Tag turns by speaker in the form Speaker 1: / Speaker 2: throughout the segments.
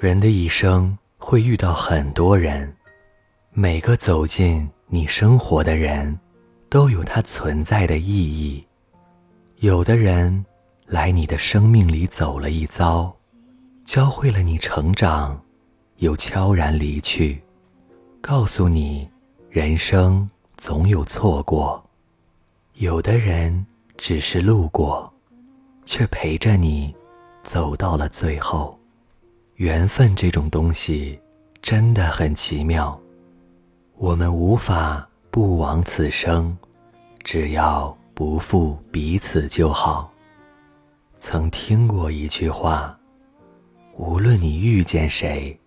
Speaker 1: 人的一生会遇到很多人，每个走进你生活的人，都有他存在的意义。有的人来你的生命里走了一遭，教会了你成长，又悄然离去，告诉你人生总有错过。有的人只是路过，却陪着你走到了最后。缘分这种东西真的很奇妙，我们无法不枉此生，只要不负彼此就好。曾听过一句话：无论你遇见谁，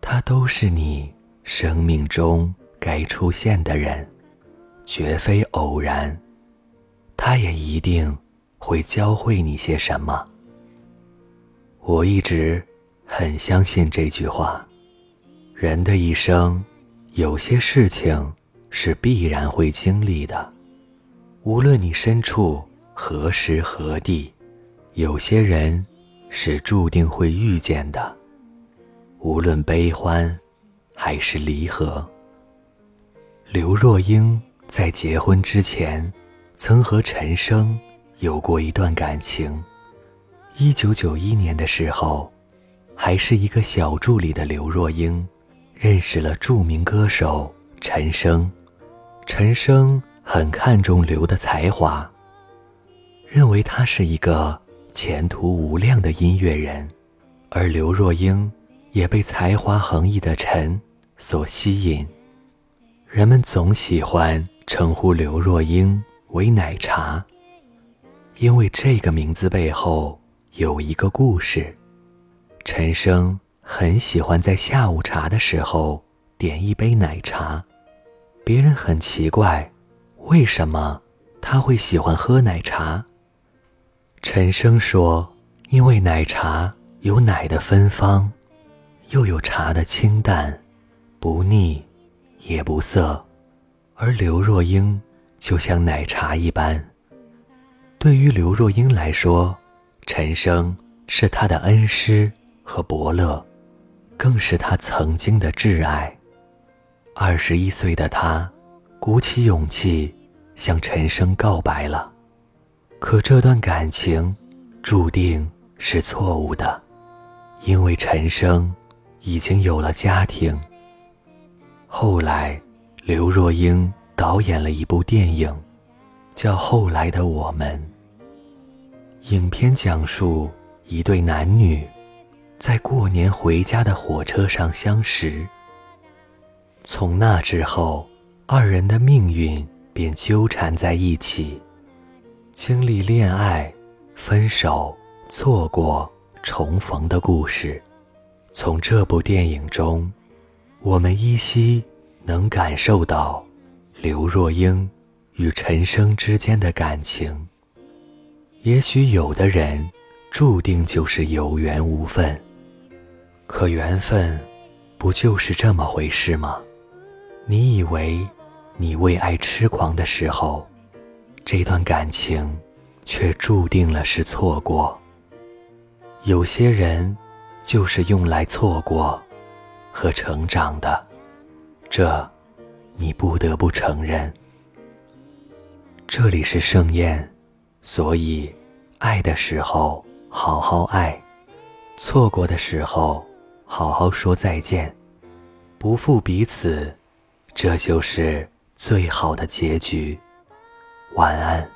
Speaker 1: 他都是你生命中该出现的人，绝非偶然。他也一定会教会你些什么。我一直。很相信这句话，人的一生，有些事情是必然会经历的，无论你身处何时何地；有些人是注定会遇见的，无论悲欢还是离合。刘若英在结婚之前，曾和陈升有过一段感情。一九九一年的时候。还是一个小助理的刘若英，认识了著名歌手陈升。陈升很看重刘的才华，认为他是一个前途无量的音乐人，而刘若英也被才华横溢的陈所吸引。人们总喜欢称呼刘若英为“奶茶”，因为这个名字背后有一个故事。陈升很喜欢在下午茶的时候点一杯奶茶，别人很奇怪，为什么他会喜欢喝奶茶？陈升说：“因为奶茶有奶的芬芳，又有茶的清淡，不腻，也不涩。而刘若英就像奶茶一般。对于刘若英来说，陈升是她的恩师。”和伯乐，更是他曾经的挚爱。二十一岁的他，鼓起勇气向陈升告白了。可这段感情，注定是错误的，因为陈升已经有了家庭。后来，刘若英导演了一部电影，叫《后来的我们》。影片讲述一对男女。在过年回家的火车上相识。从那之后，二人的命运便纠缠在一起，经历恋爱、分手、错过、重逢的故事。从这部电影中，我们依稀能感受到刘若英与陈升之间的感情。也许有的人注定就是有缘无分。可缘分，不就是这么回事吗？你以为你为爱痴狂的时候，这段感情却注定了是错过。有些人就是用来错过和成长的，这你不得不承认。这里是盛宴，所以爱的时候好好爱，错过的时候。好好说再见，不负彼此，这就是最好的结局。晚安。